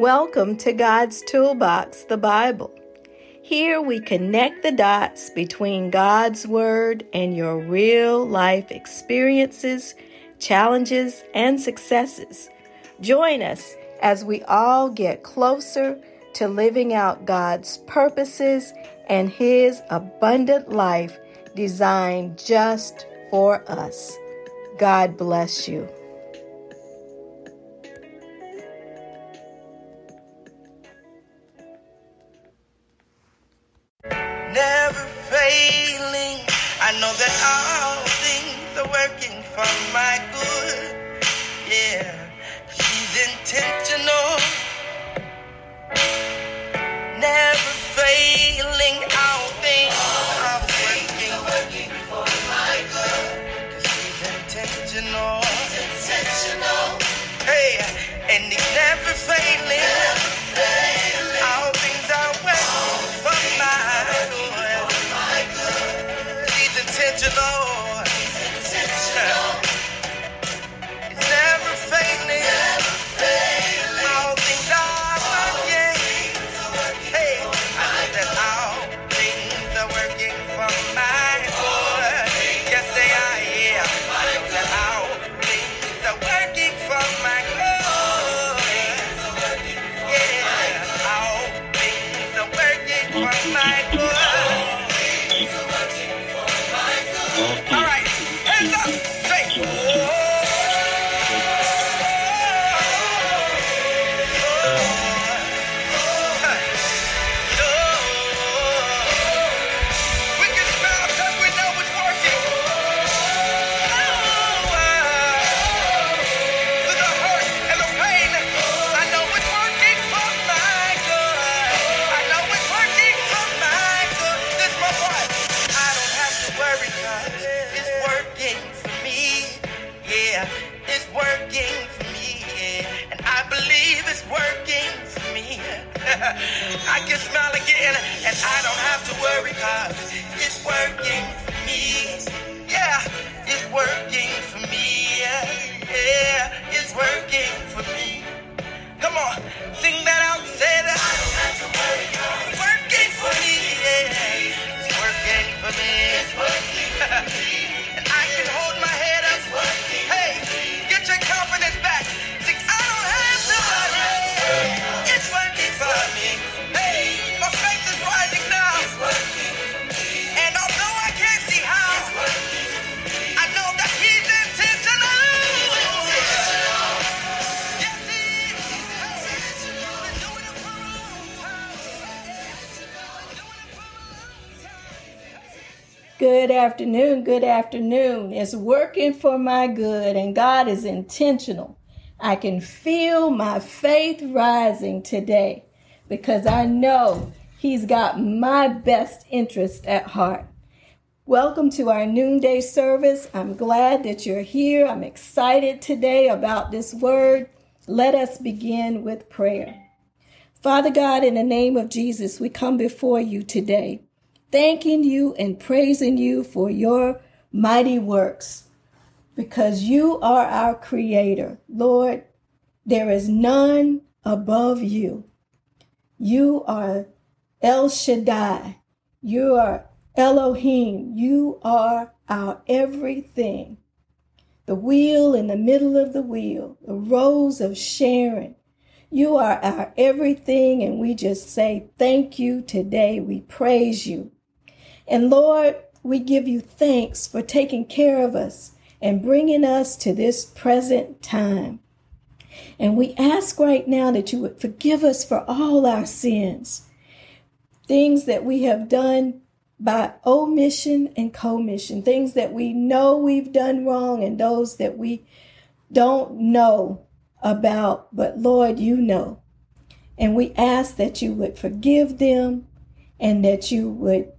Welcome to God's Toolbox, the Bible. Here we connect the dots between God's Word and your real life experiences, challenges, and successes. Join us as we all get closer to living out God's purposes and His abundant life designed just for us. God bless you. I know that all things are working for my 'cause it's working Good afternoon, good afternoon. It's working for my good, and God is intentional. I can feel my faith rising today because I know He's got my best interest at heart. Welcome to our noonday service. I'm glad that you're here. I'm excited today about this word. Let us begin with prayer. Father God, in the name of Jesus, we come before you today, thanking you and praising you for your mighty works, because you are our creator. Lord, there is none above you. You are El Shaddai. You are Elohim. You are our everything. The wheel in the middle of the wheel, the rose of Sharon. You are our everything, and we just say thank you today. We praise you. And Lord, we give you thanks for taking care of us and bringing us to this present time. And we ask right now that you would forgive us for all our sins, things that we have done by omission and commission, things that we know we've done wrong and those that we don't know about, but Lord, you know. And we ask that you would forgive them and that you would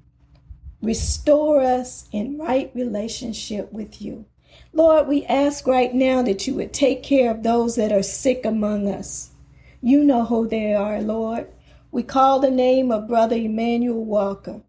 restore us in right relationship with you. Lord, we ask right now that you would take care of those that are sick among us. You know who they are, Lord. We call the name of Brother Emmanuel Walker.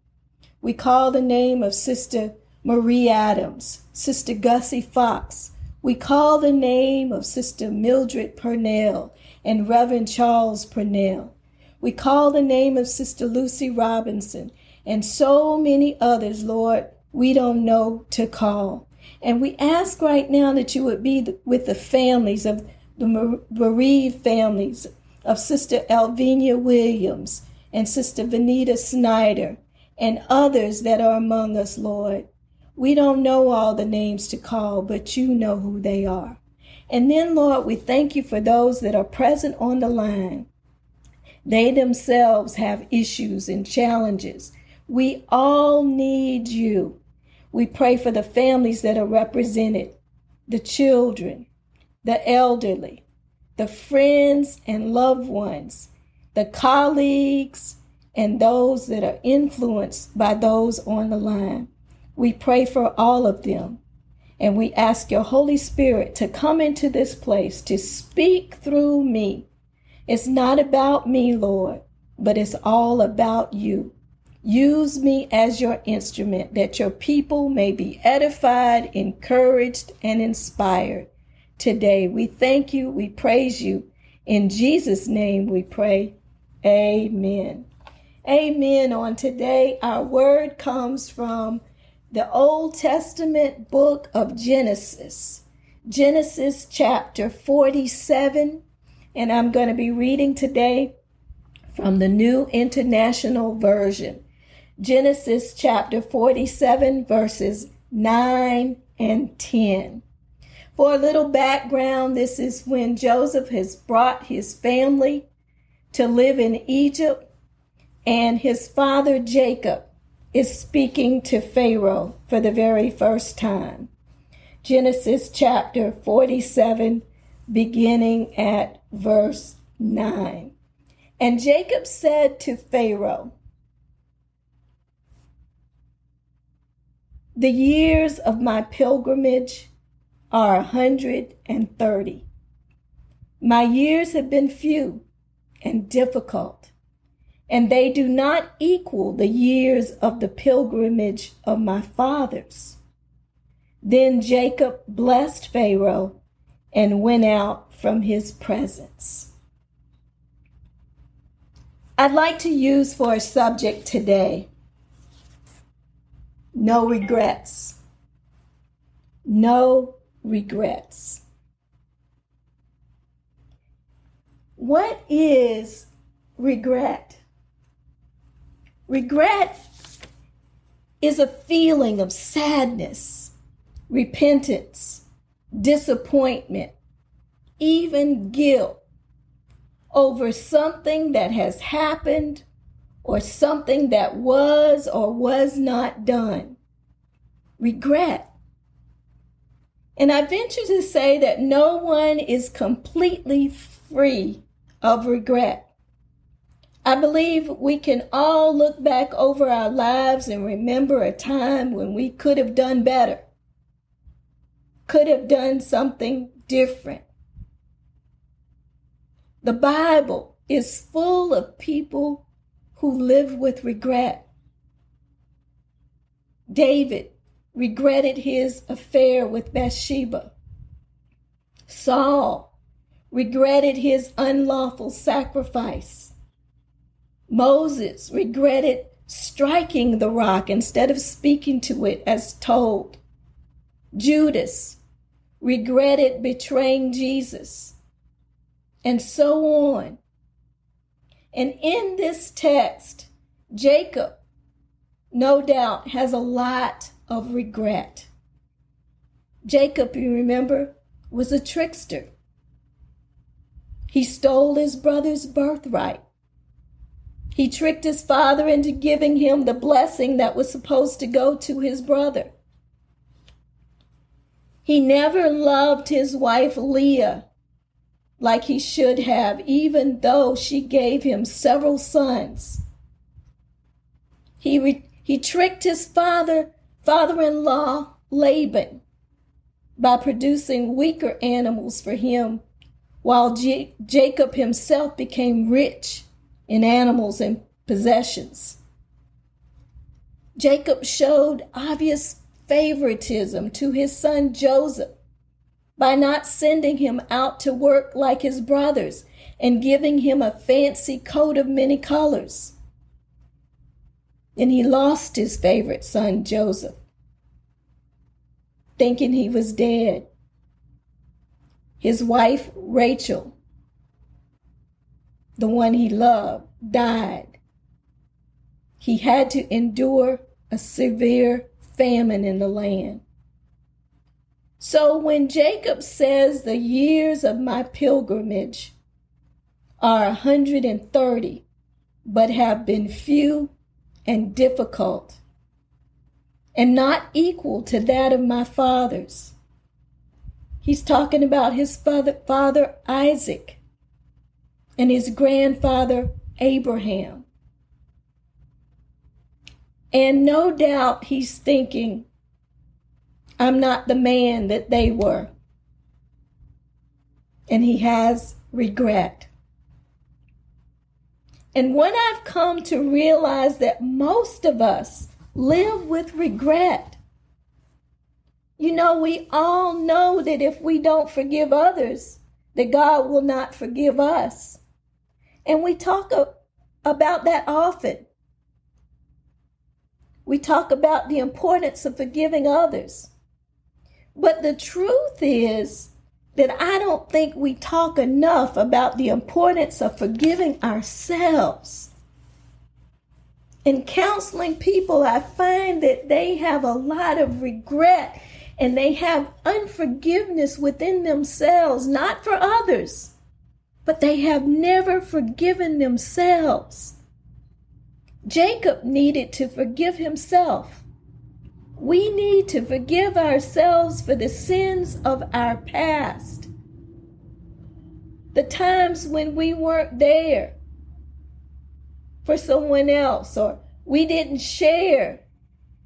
We call the name of Sister Marie Adams, Sister Gussie Fox. We call the name of Sister Mildred Purnell and Reverend Charles Purnell. We call the name of Sister Lucy Robinson and so many others, Lord, we don't know to call. And we ask right now that you would be with the families of the bereaved families of Sister Alvinia Williams and Sister Venita Snyder and others that are among us, Lord. We don't know all the names to call, but you know who they are. And then, Lord, we thank you for those that are present on the line. They themselves have issues and challenges. We all need you. We pray for the families that are represented, the children, the elderly, the friends and loved ones, the colleagues, and those that are influenced by those on the line. We pray for all of them. And we ask your Holy Spirit to come into this place to speak through me. It's not about me, Lord, but it's all about you. Use me as your instrument that your people may be edified, encouraged, and inspired. Today, we thank you, we praise you. In Jesus' name we pray. Amen. Amen. On today, our word comes from the Old Testament book of Genesis, Genesis chapter 47. And I'm going to be reading today from the New International Version. Genesis chapter 47, verses 9 and 10. For a little background, this is when Joseph has brought his family to live in Egypt, and his father Jacob is speaking to Pharaoh for the very first time. Genesis chapter 47, beginning at verse 9. And Jacob said to Pharaoh, The years of my pilgrimage are a hundred and thirty. My years have been few and difficult, and they do not equal the years of the pilgrimage of my fathers. Then Jacob blessed Pharaoh and went out from his presence. I'd like to use for a subject today no regrets. No regrets. What is regret? Regret is a feeling of sadness, repentance, disappointment, even guilt over something that has happened or something that was or was not done. Regret. And I venture to say that no one is completely free of regret. I believe we can all look back over our lives and remember a time when we could have done better, could have done something different. The Bible is full of people who live with regret. David regretted his affair with Bathsheba. Saul regretted his unlawful sacrifice. Moses regretted striking the rock instead of speaking to it as told. Judas regretted betraying Jesus. And so on. And in this text, Jacob, no doubt, has a lot of regret. Jacob, you remember, was a trickster. He stole his brother's birthright. He tricked his father into giving him the blessing that was supposed to go to his brother. He never loved his wife Leah like he should have, even though she gave him several sons. He, re- he tricked his father, father-in-law Laban by producing weaker animals for him, while J- Jacob himself became rich in animals and possessions. Jacob showed obvious favoritism to his son Joseph by not sending him out to work like his brothers and giving him a fancy coat of many colors. And he lost his favorite son, Joseph, thinking he was dead. His wife, Rachel, the one he loved, died. He had to endure a severe famine in the land. So when Jacob says the years of my pilgrimage are a 130, but have been few and difficult, and not equal to that of my fathers. He's talking about his father, father Isaac and his grandfather Abraham. And no doubt he's thinking, I'm not the man that they were. And he has regret. And when I've come to realize that most of us live with regret, you know, we all know that if we don't forgive others, that God will not forgive us. And we talk about that often. We talk about the importance of forgiving others. But the truth is that I don't think we talk enough about the importance of forgiving ourselves. In counseling people, I find that they have a lot of regret and they have unforgiveness within themselves, not for others, but they have never forgiven themselves. Jacob needed to forgive himself. We need to forgive ourselves for the sins of our past. The times when we weren't there for someone else, or we didn't share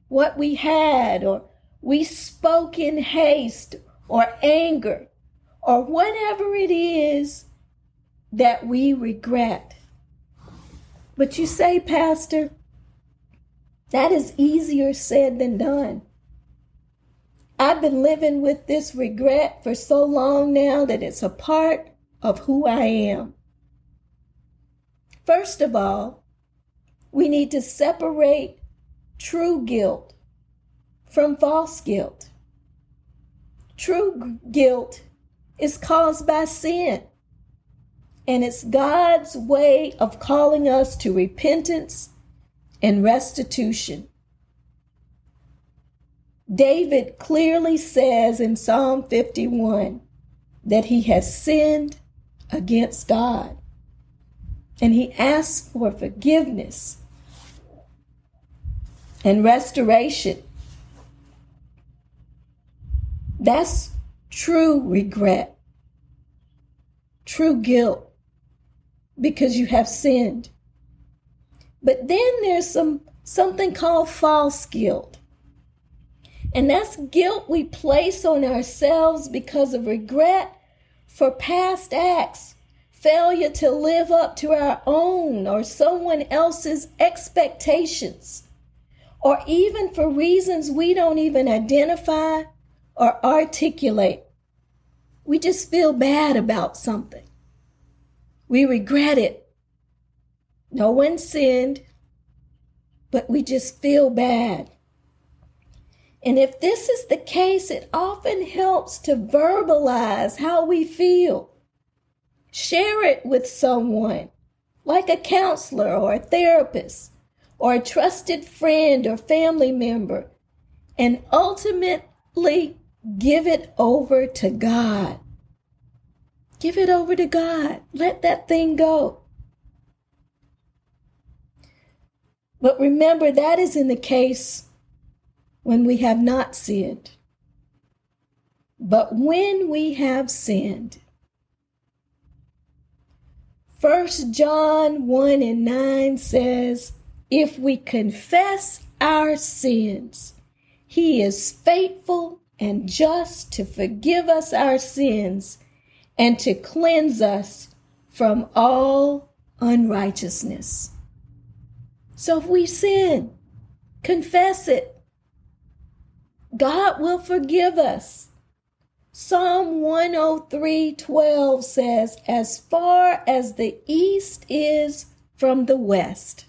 what we had, or we spoke in haste or anger, or whatever it is that we regret. But you say, Pastor, that is easier said than done. I've been living with this regret for so long now that it's a part of who I am. First of all, we need to separate true guilt from false guilt. True guilt is caused by sin, and it's God's way of calling us to repentance and restitution. David clearly says in Psalm 51 that he has sinned against God and he asks for forgiveness and restoration. That's true regret, true guilt, because you have sinned. But then there's some something called false guilt. And that's guilt we place on ourselves because of regret for past acts, failure to live up to our own or someone else's expectations, or even for reasons we don't even identify or articulate. We just feel bad about something. We regret it no one sinned, but we just feel bad. And if this is the case, it often helps to verbalize how we feel. Share it with someone, like a counselor or a therapist, or a trusted friend or family member, and ultimately give it over to God. Give it over to God. Let that thing go. But remember, that is in the case when we have not sinned. But when we have sinned, 1 John 1 and 9 says, If we confess our sins, he is faithful and just to forgive us our sins and to cleanse us from all unrighteousness. So if we sin, confess it. God will forgive us. Psalm 103:12 says, "As far as the east is from the west,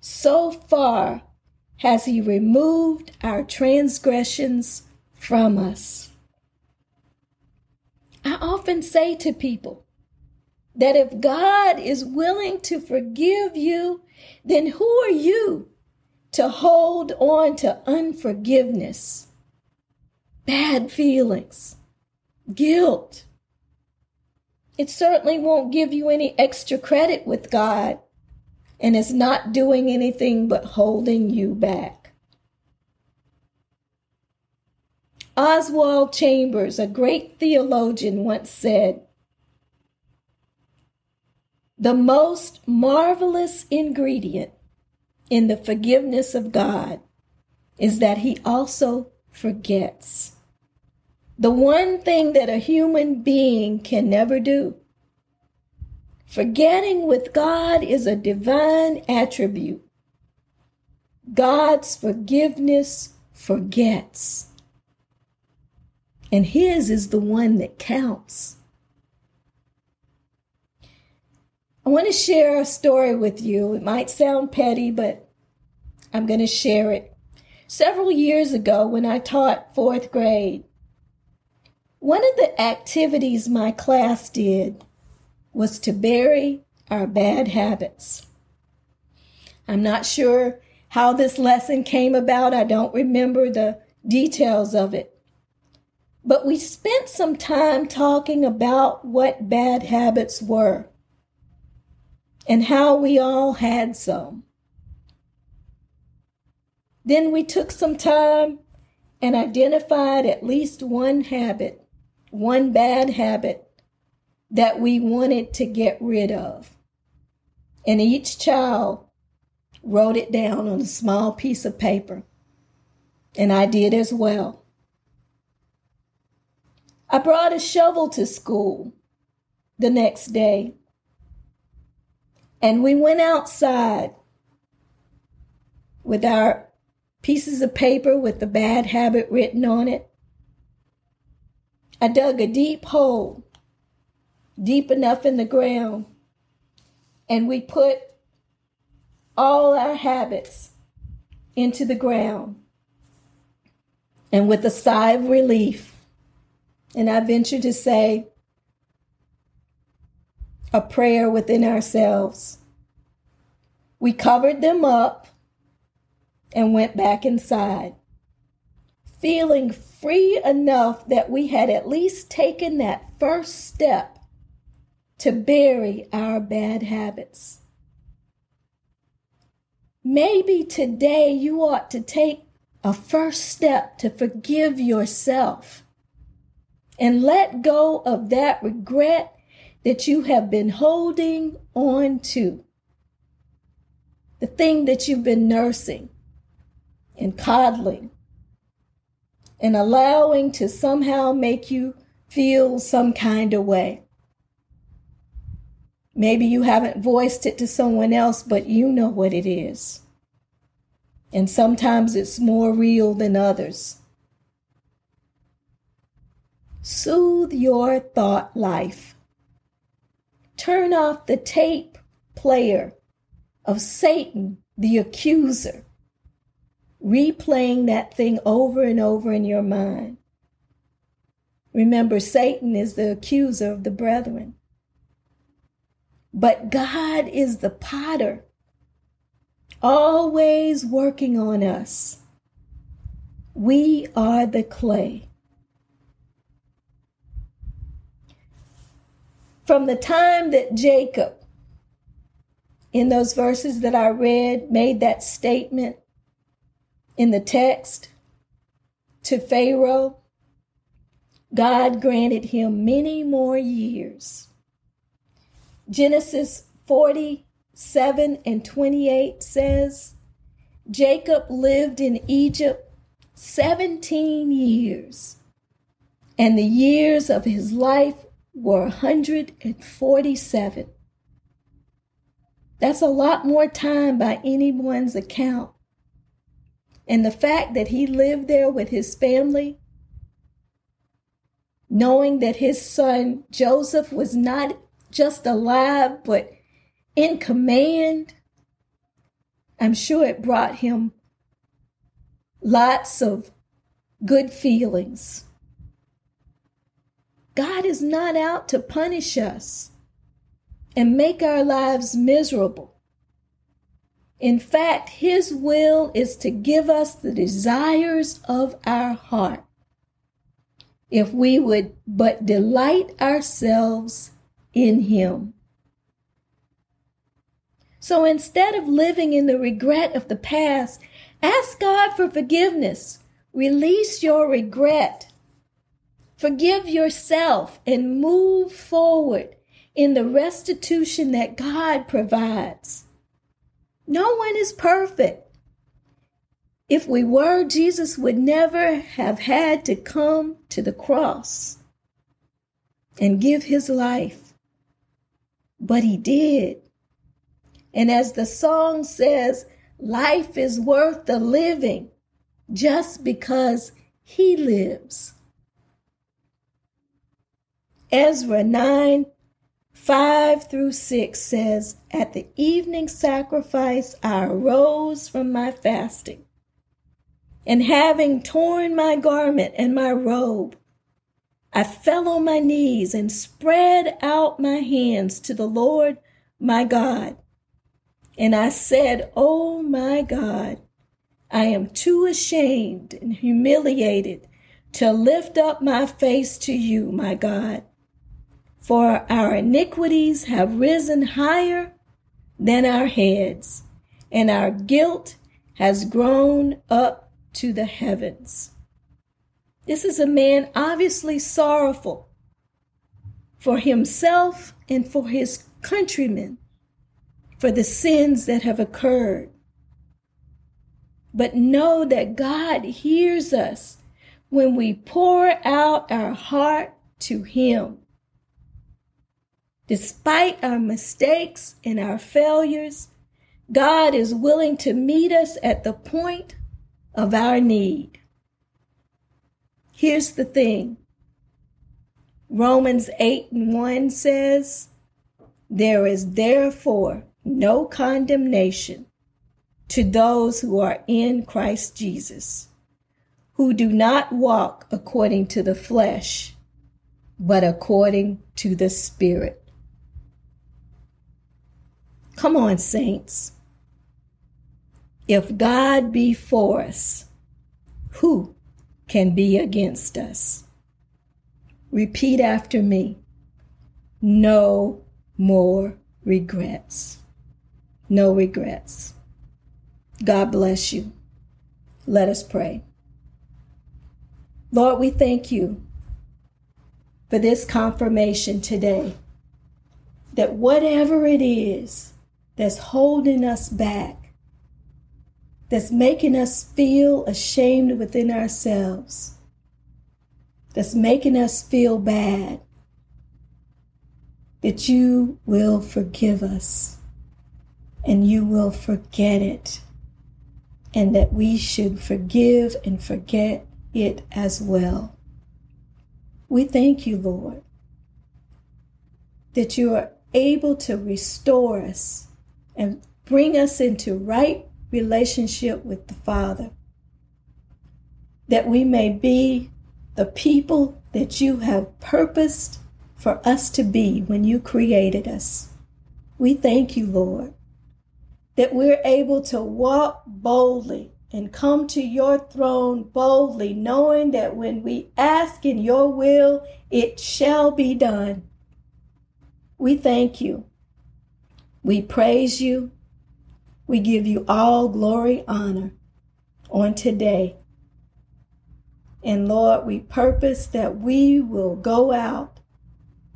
so far has he removed our transgressions from us." I often say to people that if God is willing to forgive you, then who are you to hold on to unforgiveness? bad feelings, guilt. It certainly won't give you any extra credit with God, and it's not doing anything but holding you back. Oswald Chambers, a great theologian, once said, The most marvelous ingredient in the forgiveness of God is that He also forgets the one thing that a human being can never do. Forgetting with God is a divine attribute. God's forgiveness forgets. And His is the one that counts. I want to share a story with you. It might sound petty, but I'm going to share it. Several years ago, when I taught fourth grade, one of the activities my class did was to bury our bad habits. I'm not sure how this lesson came about. I don't remember the details of it. But we spent some time talking about what bad habits were and how we all had some. Then we took some time and identified at least one habit one bad habit that we wanted to get rid of. And each child wrote it down on a small piece of paper. And I did as well. I brought a shovel to school the next day. And we went outside with our pieces of paper with the bad habit written on it. I dug a deep hole, deep enough in the ground, and we put all our habits into the ground. And with a sigh of relief, and I venture to say, a prayer within ourselves, we covered them up and went back inside feeling free enough that we had at least taken that first step to bury our bad habits. Maybe today you ought to take a first step to forgive yourself and let go of that regret that you have been holding on to. The thing that you've been nursing and coddling and allowing to somehow make you feel some kind of way. Maybe you haven't voiced it to someone else, but you know what it is. And sometimes it's more real than others. Soothe your thought life. Turn off the tape player of Satan, the accuser replaying that thing over and over in your mind. Remember, Satan is the accuser of the brethren. But God is the potter, always working on us. We are the clay. From the time that Jacob, in those verses that I read, made that statement, in the text to Pharaoh, God granted him many more years. Genesis 47 and 28 says, Jacob lived in Egypt 17 years, and the years of his life were 147. That's a lot more time by anyone's account. And the fact that he lived there with his family knowing that his son Joseph was not just alive, but in command, I'm sure it brought him lots of good feelings. God is not out to punish us and make our lives miserable. In fact, His will is to give us the desires of our heart. If we would but delight ourselves in Him. So instead of living in the regret of the past, ask God for forgiveness. Release your regret. Forgive yourself and move forward in the restitution that God provides. No one is perfect. If we were, Jesus would never have had to come to the cross and give his life. But he did. And as the song says, life is worth the living just because he lives. Ezra 9 5 through 6 says, At the evening sacrifice, I arose from my fasting, and having torn my garment and my robe, I fell on my knees and spread out my hands to the Lord my God. And I said, Oh my God, I am too ashamed and humiliated to lift up my face to you, my God for our iniquities have risen higher than our heads, and our guilt has grown up to the heavens. This is a man obviously sorrowful for himself and for his countrymen for the sins that have occurred. But know that God hears us when we pour out our heart to Him. Despite our mistakes and our failures, God is willing to meet us at the point of our need. Here's the thing Romans 8 and 1 says, There is therefore no condemnation to those who are in Christ Jesus, who do not walk according to the flesh, but according to the Spirit. Come on, saints. If God be for us, who can be against us? Repeat after me. No more regrets. No regrets. God bless you. Let us pray. Lord, we thank you for this confirmation today that whatever it is that's holding us back, that's making us feel ashamed within ourselves, that's making us feel bad, that you will forgive us and you will forget it, and that we should forgive and forget it as well. We thank you, Lord, that you are able to restore us and bring us into right relationship with the Father. That we may be the people that you have purposed for us to be when you created us. We thank you, Lord, that we're able to walk boldly and come to your throne boldly, knowing that when we ask in your will, it shall be done. We thank you we praise you. We give you all glory, honor on today. And Lord, we purpose that we will go out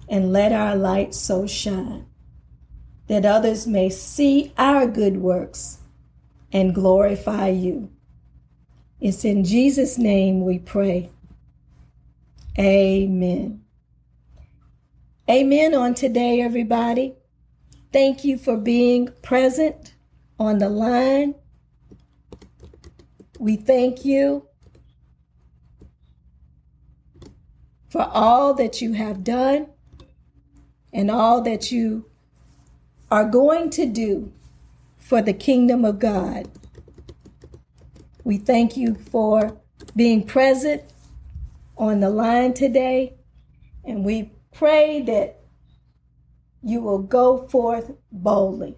and let our light so shine that others may see our good works and glorify you. It's in Jesus' name we pray. Amen. Amen on today, everybody. Thank you for being present on the line. We thank you for all that you have done and all that you are going to do for the kingdom of God. We thank you for being present on the line today, and we pray that you will go forth boldly.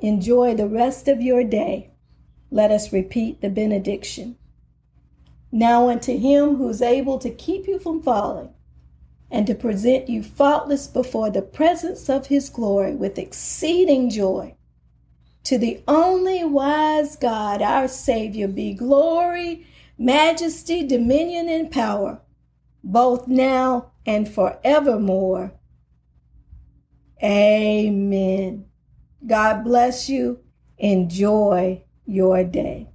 Enjoy the rest of your day. Let us repeat the benediction. Now unto him who's able to keep you from falling and to present you faultless before the presence of his glory with exceeding joy. To the only wise God, our Savior, be glory, majesty, dominion, and power, both now and forevermore. Amen. God bless you. Enjoy your day.